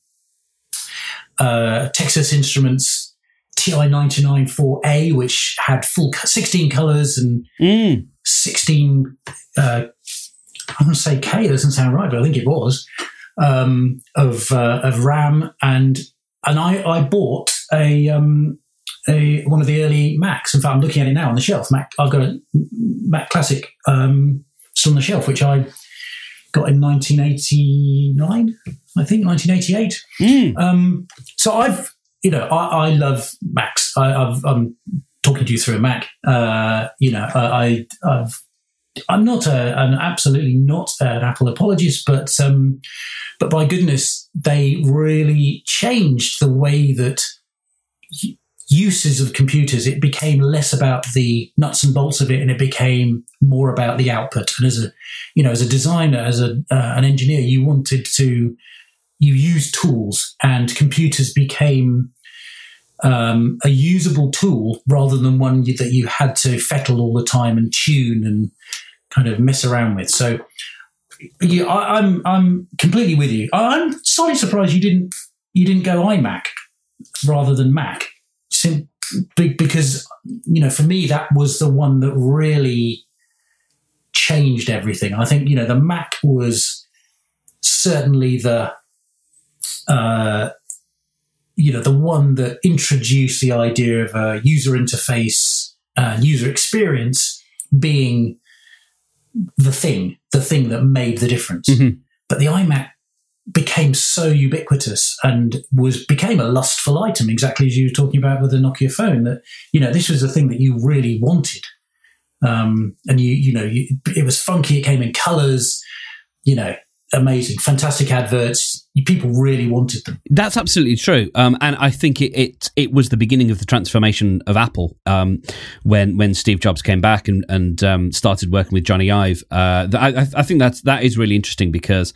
uh, Texas Instruments TI-99 4A, which had full 16 colors and mm. 16, uh, I'm going to say K, doesn't sound right, but I think it was, um, of, uh, of RAM. And, and I, I bought a, um, a, one of the early Macs. In fact, I'm looking at it now on the shelf. Mac, I've got a Mac Classic um, still on the shelf, which I got in 1989, I think 1988. Mm. Um, so I've, you know, I, I love Macs. I, am talking to you through a Mac. Uh, you know, I, have I'm not a, an absolutely not an Apple apologist, but um, but by goodness, they really changed the way that uses of computers. It became less about the nuts and bolts of it, and it became more about the output. And as a you know, as a designer, as a uh, an engineer, you wanted to you use tools, and computers became um, a usable tool rather than one that you had to fettle all the time and tune and kind of mess around with. So, yeah, I, I'm, I'm completely with you. I'm slightly surprised you didn't you didn't go iMac rather than Mac, because you know for me that was the one that really changed everything. I think you know the Mac was certainly the uh, you know, the one that introduced the idea of a user interface and user experience being the thing, the thing that made the difference. Mm-hmm. But the iMac became so ubiquitous and was became a lustful item, exactly as you were talking about with the Nokia phone. That you know, this was the thing that you really wanted, um, and you you know, you, it was funky. It came in colors. You know, amazing, fantastic adverts. People really wanted them. That's absolutely true, um, and I think it, it, it was the beginning of the transformation of Apple um, when when Steve Jobs came back and and um, started working with Jony Ive. Uh, I, I, think that's that is really interesting because.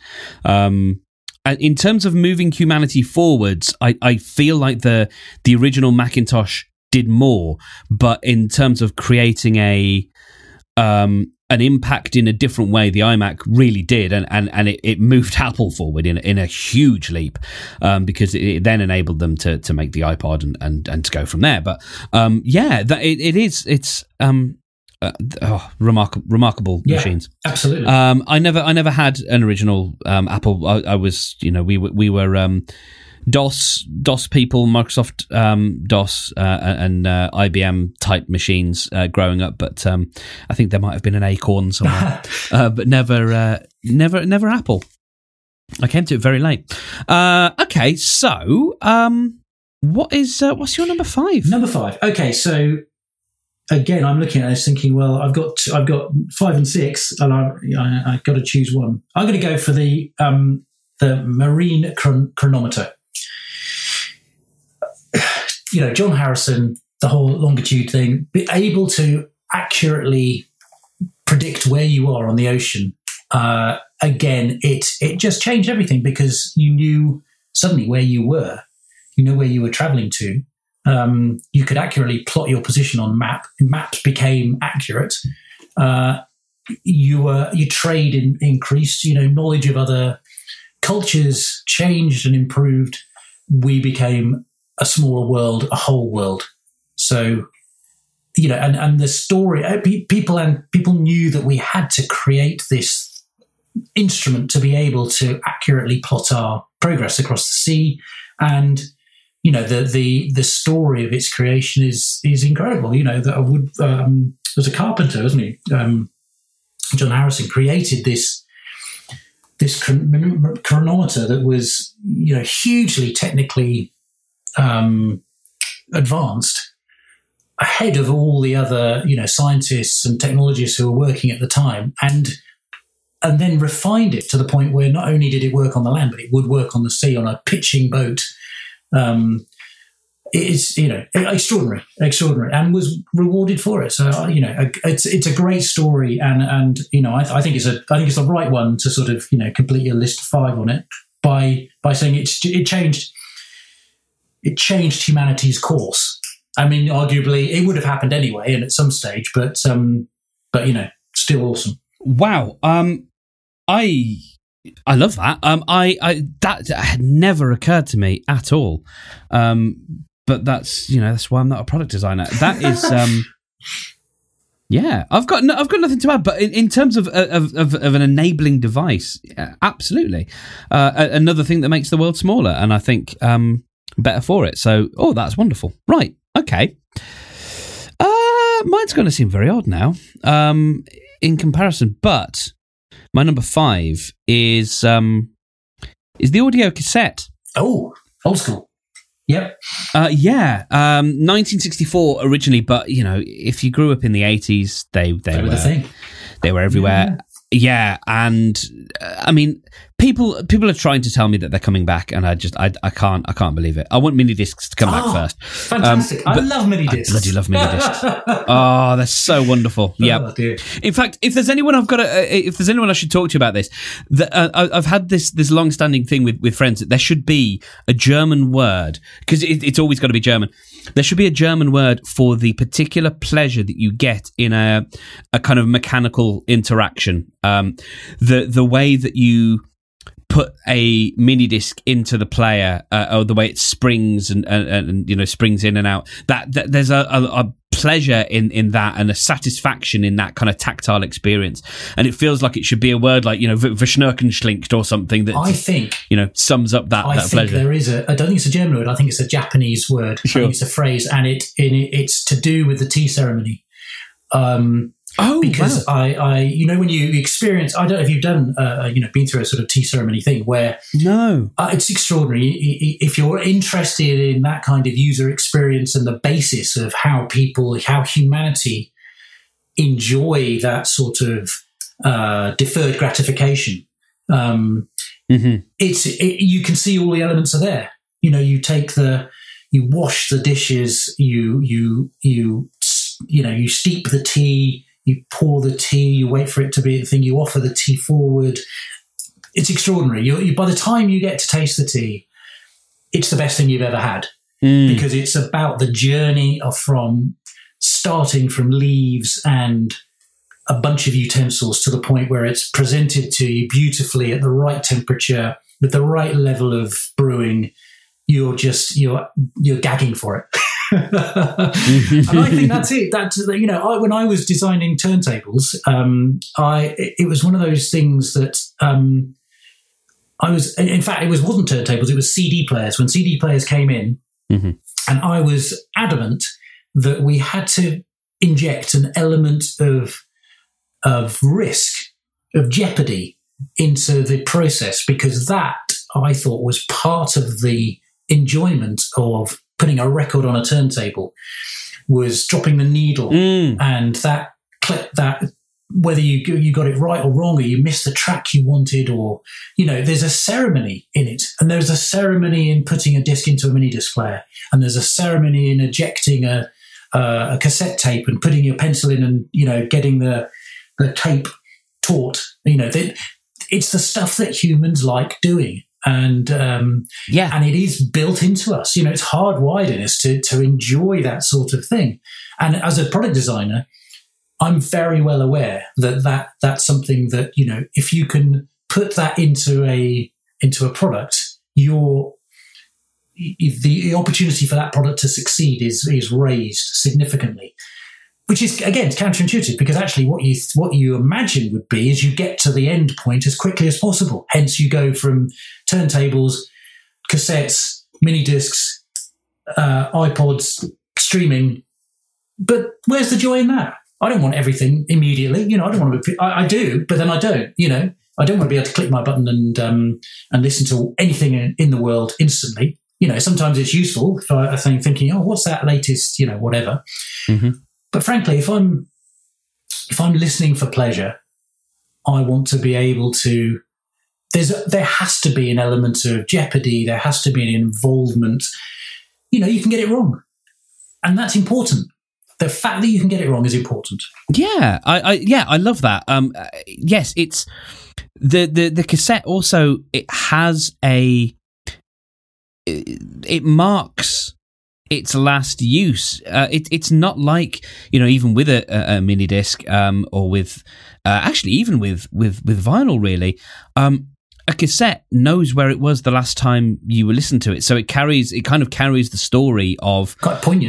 Um, in terms of moving humanity forwards, I, I feel like the the original Macintosh did more, but in terms of creating a um, an impact in a different way the iMac really did, and and, and it, it moved Apple forward in in a huge leap um, because it, it, then enabled them to to make the iPod and and, and to go from there. But um, yeah, that it, it is it's um, uh, oh, remarkable, remarkable yeah, machines. Absolutely. Um, I never, I never had an original um, Apple. I, I, was, you know, we we were um, DOS DOS people, Microsoft um, DOS uh, and uh, IBM type machines uh, growing up, but um, I think there might have been an Acorn somewhere, uh, but never uh, never never Apple. I came to it very late. Uh, okay, so um, what is what's your number five? Number five. Okay, so again, I'm looking at this thinking, well, I've got I've got five and six, and I, I, have got to choose one. I'm going to go for the um, the marine chron- chronometer you know, John Harrison, the whole longitude thing, be able to accurately predict where you are on the ocean. Uh, again, it it just changed everything because you knew suddenly where you were, you know where you were traveling to. Um, you could accurately plot your position on map. Maps became accurate. Uh, you were your trade in, increased. You know, knowledge of other cultures changed and improved. We became a smaller world, a whole world. So, you know, and, and the story, uh, people and people knew that we had to create this instrument to be able to accurately plot our progress across the sea. And, you know, the, the, the story of its creation is, is incredible. You know, that a wood, um, was a carpenter, wasn't he? Um, John Harrison created this, this chronometer that was, you know, hugely technically um, advanced ahead of all the other you know scientists and technologists who were working at the time and and then refined it to the point where not only did it work on the land but it would work on the sea on a pitching boat um, it's you know extraordinary extraordinary and was rewarded for it so you know it's it's a great story and and you know I, I think it's a I think it's the right one to sort of you know complete your list five on it by by saying it it changed it changed humanity's course. I mean, arguably, it would have happened anyway, and at some stage, but um, but you know, still awesome. Wow. Um, I I love that. Um, I, I that had never occurred to me at all. Um, but that's you know that's why I'm not a product designer. That is um. Yeah, I've got no, I've got nothing to add. But in, in terms of, of, of, of an enabling device, yeah, absolutely, uh, another thing that makes the world smaller. And I think um, better for it. So, oh, that's wonderful. Right. Okay. Uh, mine's going to seem very odd now um, in comparison, but my number five is um, is the audio cassette. Oh, old school. Yep. Uh, yeah. Um, 1964 originally, but you know, if you grew up in the 80s, they they, they were, were the thing. They were everywhere. Yeah, and uh, I mean, people people are trying to tell me that they're coming back, and I just I, I can't I can't believe it. I want mini discs to come Oh, back first. Fantastic. I but love mini I discs. bloody love mini discs. Oh, they're so wonderful. Yeah. Oh, dear. In fact, if there's anyone I've got, uh, if there's anyone I should talk to about this, the, uh, I- I've had this this long standing thing with with friends that there should be a German word because it, it's always got to be German. There should be a German word for the particular pleasure that you get in a a kind of mechanical interaction. Um, the the way that you put a mini disc into the player uh, or the way it springs and, and, and you know springs in and out that, that there's a, a, a pleasure in in that and a satisfaction in that kind of tactile experience and it feels like it should be a word like you know verschnurkenschlinkt or something that I think you know sums up that, I that think pleasure there is a. I don't think it's a German word. I think it's a Japanese word. Sure. I think it's a phrase, and it, it it's to do with the tea ceremony. Um, oh because wow. I, I, you know, when you experience, I don't know if you've done, uh, you know, been through a sort of tea ceremony thing where no uh, it's extraordinary. If you're interested in that kind of user experience and the basis of how people, how humanity enjoy that sort of uh, deferred gratification, um, hmm it's it, you can see all the elements are there. You know, you take the, you wash the dishes, you you you you know, you steep the tea, you pour the tea, you wait for it to be the thing, you offer the tea forward. It's extraordinary. You, you by the time you get to taste the tea, it's the best thing you've ever had Mm. because it's about the journey of from starting from leaves and a bunch of utensils to the point where it's presented to you beautifully at the right temperature with the right level of brewing you're just you're you're gagging for it and I think that's it. That you know, I, when I was designing turntables, um, I it, was one of those things that um, I was. In fact, it was wasn't turntables; it was CD players. When CD players came in, Mhm. and I was adamant that we had to inject an element of of risk, of jeopardy into the process because that I thought was part of the enjoyment of putting a record on a turntable was dropping the needle. Mm. and that clip that whether you you got it right or wrong or you missed the track you wanted or you know there's a ceremony in it. And there's a ceremony in putting a disc into a mini disc player and there's a ceremony in ejecting a uh, a cassette tape and putting your pencil in and you know getting the the tape taut. You know that it's the stuff that humans like doing and um, yeah and it is built into us. You know, it's hardwired in us to to enjoy that sort of thing. And as a product designer, I'm very well aware that that that's something that you know if you can put that into a into a product, your the opportunity for that product to succeed is is raised significantly. Which is again counterintuitive because actually what you what you imagine would be is you get to the end point as quickly as possible. Hence you go from turntables, cassettes, mini discs, uh, iPods, streaming. But where's the joy in that? I don't want everything immediately. You know, I don't want to. Be, I, I do, but then I don't. You know, I don't want to be able to click my button and um, and listen to anything in, in the world instantly. You know, sometimes it's useful I, I think thinking, oh, what's that latest? You know, whatever. Mhm. But frankly, if I'm if I'm listening for pleasure, I want to be able to. There's there has to be an element of jeopardy. There has to be an involvement. You know, you can get it wrong, and that's important. The fact that you can get it wrong is important. Yeah, I, I yeah, I love that. Um, uh, yes, it's the the the cassette. Also, it has a it, it marks its last use. Uh, it, it's not like you know, even with a, a, a mini disc, um, or with uh, actually even with with with vinyl, really. Um, a cassette knows where it was the last time you were listening to it, so it carries it kind of carries the story of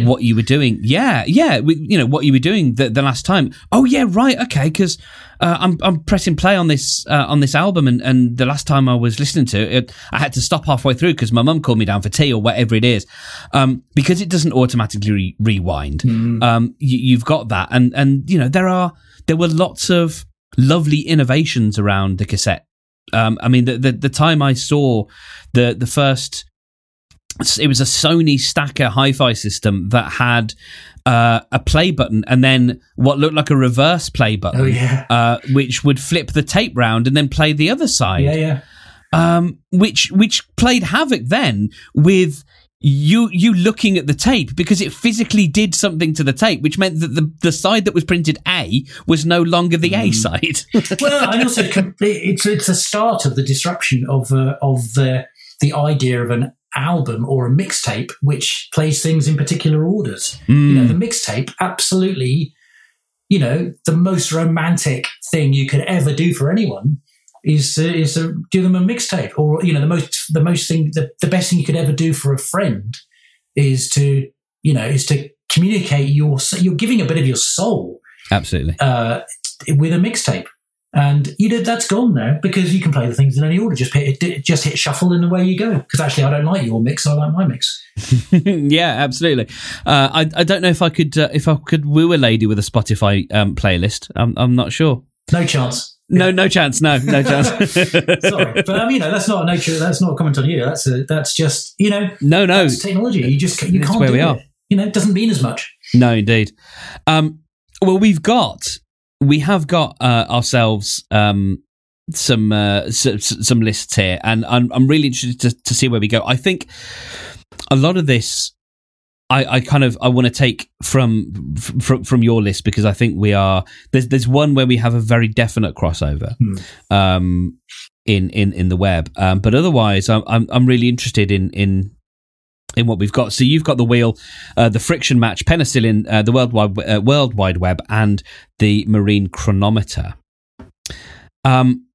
what you were doing. Yeah, yeah, you know what you were doing the, the last time. Oh yeah, right, okay, because uh, I'm I'm pressing play on this uh, on this album, and, and the last time I was listening to it, I had to stop halfway through because my mum called me down for tea or whatever it is, um, because it doesn't automatically re- rewind. Um, you, you've got that, and and you know there are there were lots of lovely innovations around the cassette. Um, I mean, the, the the time I saw the the first it was a Sony Stacker hi-fi system that had uh, a play button and then what looked like a reverse play button, Oh yeah, uh, which would flip the tape round and then play the other side. yeah, yeah. um, which which played havoc then with you you looking at the tape because it physically did something to the tape, which meant that the the side that was printed A was no longer the A side. well, and also it's it's the start of the disruption of uh, of the the idea of an album or a mixtape which plays things in particular orders. You know, the mixtape absolutely, you know, the most romantic thing you could ever do for anyone is uh, is to give them a mixtape, or you know, the most the most thing the, the best thing you could ever do for a friend is to you know is to communicate your you're giving a bit of your soul Absolutely. uh, with a mixtape. And you know that's gone now because you can play the things in any order. Just hit, just hit shuffle and away you go. Because actually, I don't like your mix; I like my mix. yeah, absolutely. Uh, I I don't know if I could uh, if I could woo a lady with a Spotify um, playlist. I'm I'm not sure. No chance. No, no chance. No, no chance. Sorry, but um, you know that's not a nature. That's not a comment on you. That's a, that's just you know no, no, technology. You just you That's can't where we it. are. You know, it doesn't mean as much. no, indeed. Um, well, we've got we have got uh, ourselves um, some uh, s- s- some lists here, and I'm I'm really interested to, to see where we go. I think a lot of this. I, I kind of I want to take from from from your list because I think we are there's there's one where we have a very definite crossover Hmm. um, in in in the web, um, but otherwise I'm I'm I'm really interested in in in what we've got. So you've got the wheel, uh, the friction match, penicillin, uh, the World Wide uh, World Wide Web, and the marine chronometer. Um,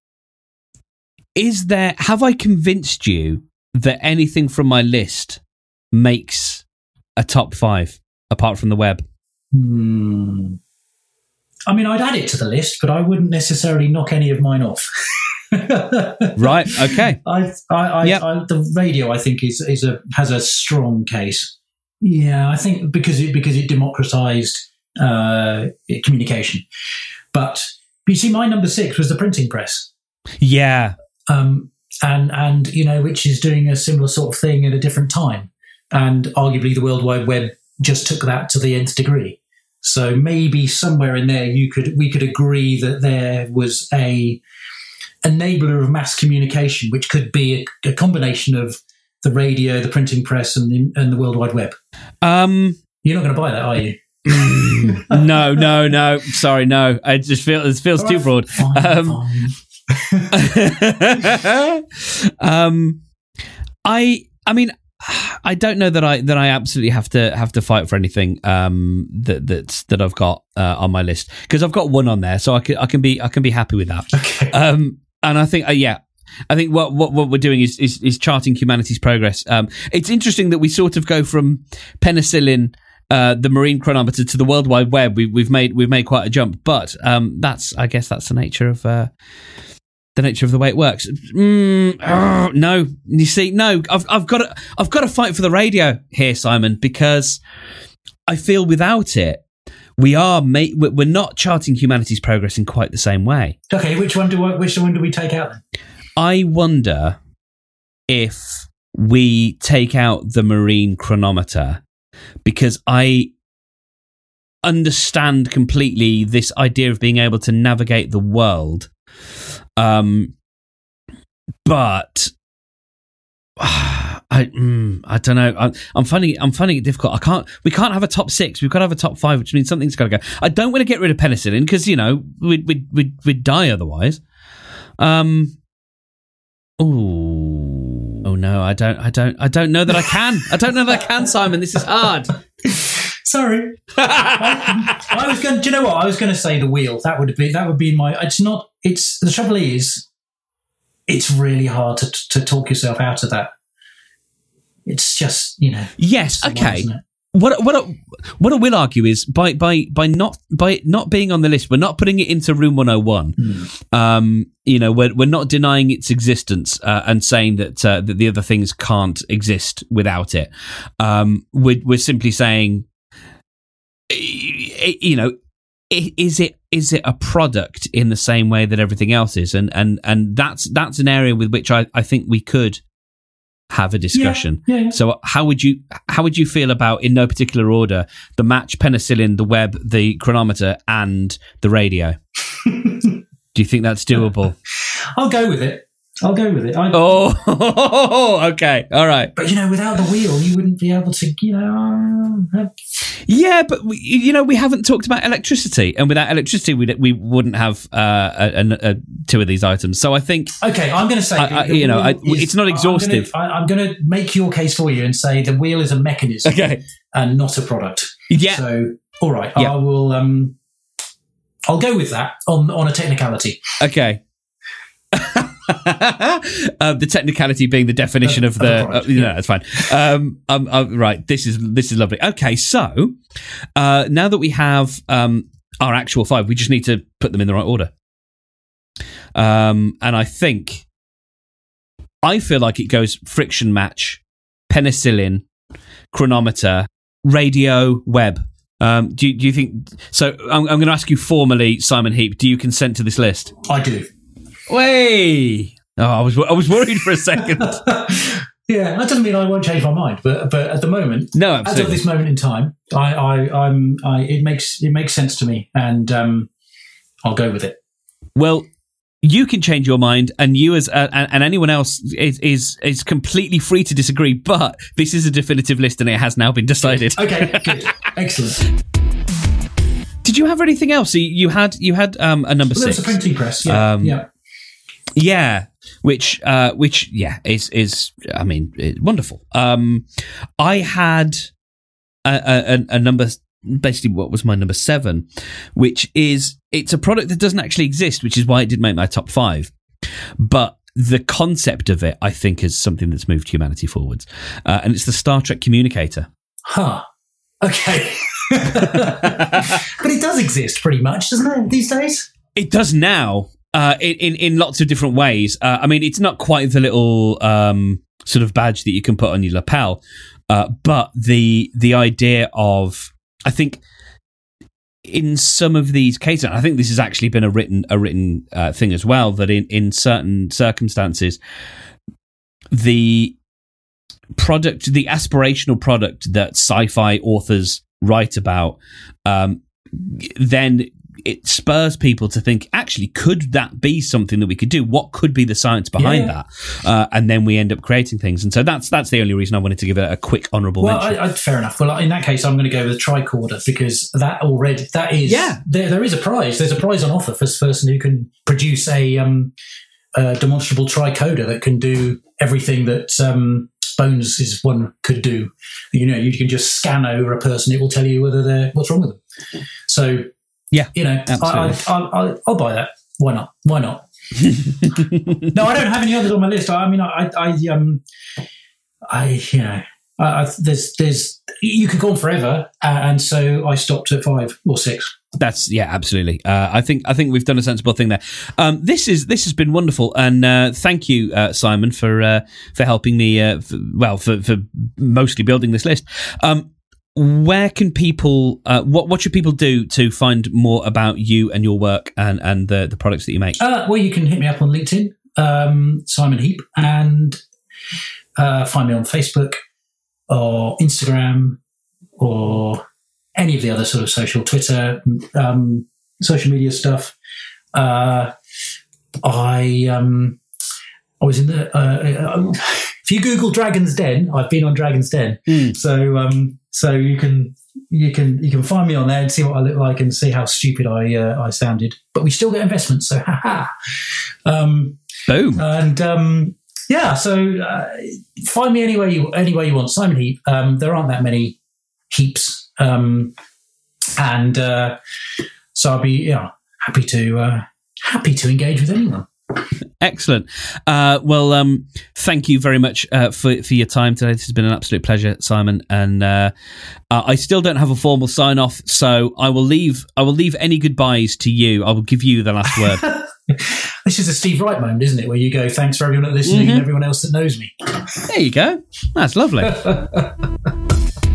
is there? Have I convinced you that anything from my list makes a top five apart from the web? Hmm. I mean, I'd add it to the list, but I wouldn't necessarily knock any of mine off. Right. Okay. I, I, I, Yep. I, the radio, I think, is is a has a strong case. Yeah, I think because it because it democratized uh, communication. But you see, my number six was the printing press, Yeah. um, and and you know, which is doing a similar sort of thing at a different time, and arguably the World Wide Web just took that to the nth degree. So maybe somewhere in there, you could we could agree that there was a enabler of mass communication, which could be a, a combination of the radio, the printing press, and the, and the World Wide Web. Um. You're not going to buy that, are you? no. No. No. Sorry. No. I just feel it feels too broad. Fine, Um, fine. um, I I mean, I don't know that I that I absolutely have to have to fight for anything um, that that's that I've got uh, on my list because I've got one on there, so I can I can be I can be happy with that. Okay. Um, and I think uh, yeah. I think what, what what we're doing is, is is charting humanity's progress. Um, it's interesting that we sort of go from penicillin, uh, the marine chronometer, to the World Wide Web. We, we've made we've made quite a jump, but um, that's I guess that's the nature of uh, the nature of the way it works. Mm, oh, no, you see, no, I've I've got to I've got to fight for the radio here, Simon, because I feel without it, we are ma- we're not charting humanity's progress in quite the same way. okay. Which one do I, which one do we take out? I wonder if we take out the marine chronometer because I understand completely this idea of being able to navigate the world. Um, but I mm, I don't know. I, I'm finding I'm finding it difficult. I can't. We can't have a top six. We've got to have a top five, which means something's got to go. I don't want to get rid of penicillin because you know we'd we'd we'd, we'd die otherwise. Um. Oh. Oh no, I don't. I don't. I don't know that I can. I don't know that I can, Simon. This is hard. Sorry, I, I was going. Do you know what? I was going to say the wheel. That would be that would be my. It's not. It's the trouble is, it's really hard to to talk yourself out of that. It's just you know. yes. the one, Okay. what what I, what I will argue is by by by not by not being on the list, we're not putting it into room 101. Hmm. Um, you know, we're we're not denying its existence uh, and saying that uh, that the other things can't exist without it. Um, we're we're simply saying, you know, is it is it a product in the same way that everything else is, and and and that's that's an area with which I I think we could have a discussion. Yeah, yeah. So how would you how would you feel about in no particular order the match penicillin, the web, the chronometer, and the radio? Do you think that's doable? I'll go with it. I'll go with it. I, Oh, okay, all right. But you know, without the wheel, you wouldn't be able to, you know. have- Yeah, but we, you know we haven't talked about electricity, and without electricity, we we wouldn't have uh, a, a, a, two of these items. So I think Okay, I'm going to say, I- I- you know, I- wheel it's not exhaustive. I'm going to make your case for you and say the wheel is a mechanism okay, and not a product. yeah, So, all right, Yeah. I will. Um, I'll go with that on on a technicality. okay. uh, the technicality being the definition of Of- the, uh, no, yeah. that's fine. Um, um, uh, right, this is this is lovely. Okay, so uh, now that we have um, our actual five, we just need to put them in the right order. Um, and I think I feel like it goes friction match, penicillin, chronometer, radio, web. Um, do, you, do you think so? I'm, I'm going to ask you formally, Simon Heap. Do you consent to this list? I do. Way. Oh, I was I was worried for a second. yeah, that doesn't mean I won't change my mind, but but at the moment, No, as of this moment in time, I, I I'm I it makes it makes sense to me, and um, I'll go with it. Well, you can change your mind, and you as uh, and, and anyone else is, is is completely free to disagree. But this is a definitive list, and it has now been decided. Okay, good, excellent. Did you have anything else? You, had you had um, a number Well, there was six. a printing press. Yeah, Um, yeah. Yeah, which uh which yeah is is I mean wonderful. Um I had a, a, a- number basically what was my number 7 which is it's a product that doesn't actually exist which is why it did make my top 5. But the concept of it I think is something that's moved humanity forwards. Uh, and it's the Star Trek communicator. Huh. Okay. but it does exist pretty much, doesn't it, these days? It does now, uh, in, in lots of different ways. Uh, I mean, it's not quite the little um, sort of badge that you can put on your lapel, uh, but the the idea of I think in some of these cases, I think this has actually been a written a written uh, thing as well. That in in certain circumstances, the product, the aspirational product that sci-fi authors write about, um, then it spurs people to think, actually, could that be something that we could do? What could be the science behind Yeah. that? Uh, and then we end up creating things. And so that's that's the only reason I wanted to give it a quick honourable Well, mention. I, I, fair enough. Well, in that case, I'm going to go with a tricorder because that already that is Yeah. There, there is a prize. There's a prize on offer for the person who can produce a, um, demonstrable tricorder that can do everything that um, Bones is one could do. You know, you can just scan over a person; it will tell you whether they're what's wrong with them. So, Yeah, you know, I, I. I, I, I'll buy that. Why not? Why not? no, I don't have any others on my list. I, I mean, I, I, um, I, you know, I, I, there's, there's, you could go on forever, uh, and so I stopped at five or six. That's yeah, absolutely. Uh, I think I think we've done a sensible thing there. Um, this is this has been wonderful, and uh, thank you, uh, Simon, for uh, for helping me. Uh, for, well, for, for mostly building this list. Um, where can people? Uh, what what should people do to find more about you and your work and and the the products that you make? Uh, well, you can hit me up on LinkedIn, um, Simon Heap, and uh, find me on Facebook or Instagram or any of the other sort of social Twitter, um, social media stuff. Uh, I um, I was in the. If you Google Dragons' Den, I've been on Dragons' Den, Mm. so um, so you can you can you can find me on there and see what I look like and see how stupid I uh, I sounded. But we still get investments, so haha. Um, Boom. and um, yeah, so uh, find me anywhere you anywhere you want. Simon Heap. Um, there aren't that many heaps, um, and uh, so I'll be yeah happy to uh, happy to engage with anyone. Excellent. Uh, well, um, thank you very much uh, for for your time today. This has been an absolute pleasure, Simon. And uh, uh, I still don't have a formal sign off, so I will leave. I will leave any goodbyes to you. I will give you the last word. This is a Steve Wright moment, isn't it? Where you go, thanks for everyone that listening Mhm. and everyone else that knows me. there you go. That's lovely.